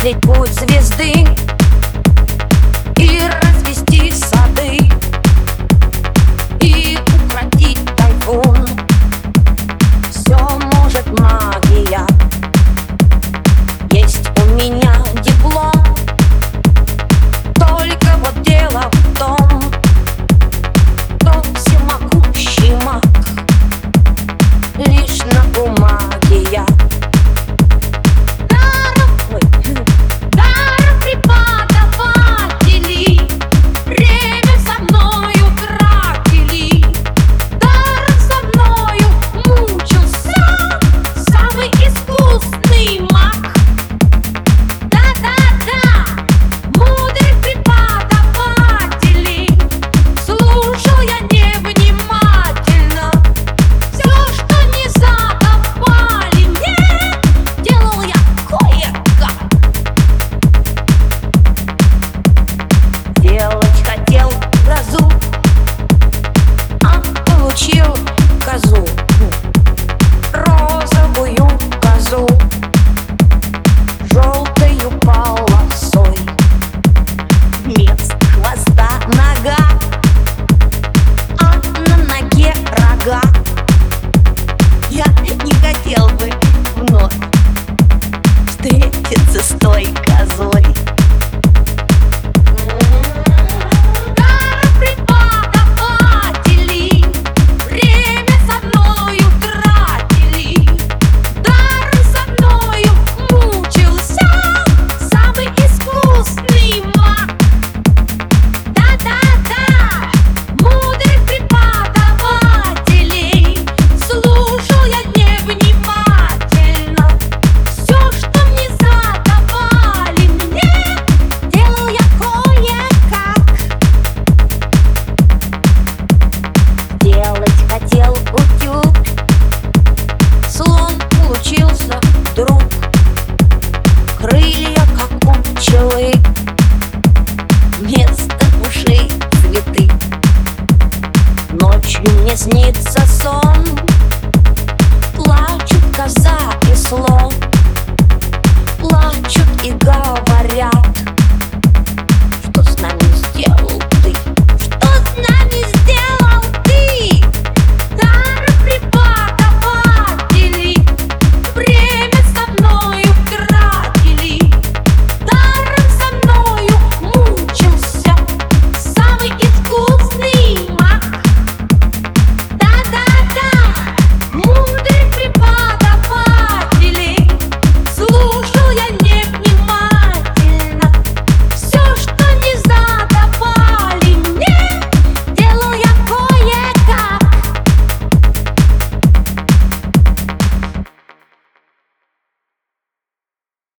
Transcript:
Осмыслить путь звезды И крылья, как у пчелы Вместо ушей цветы. Ночью мне снится сон. Плачут коза.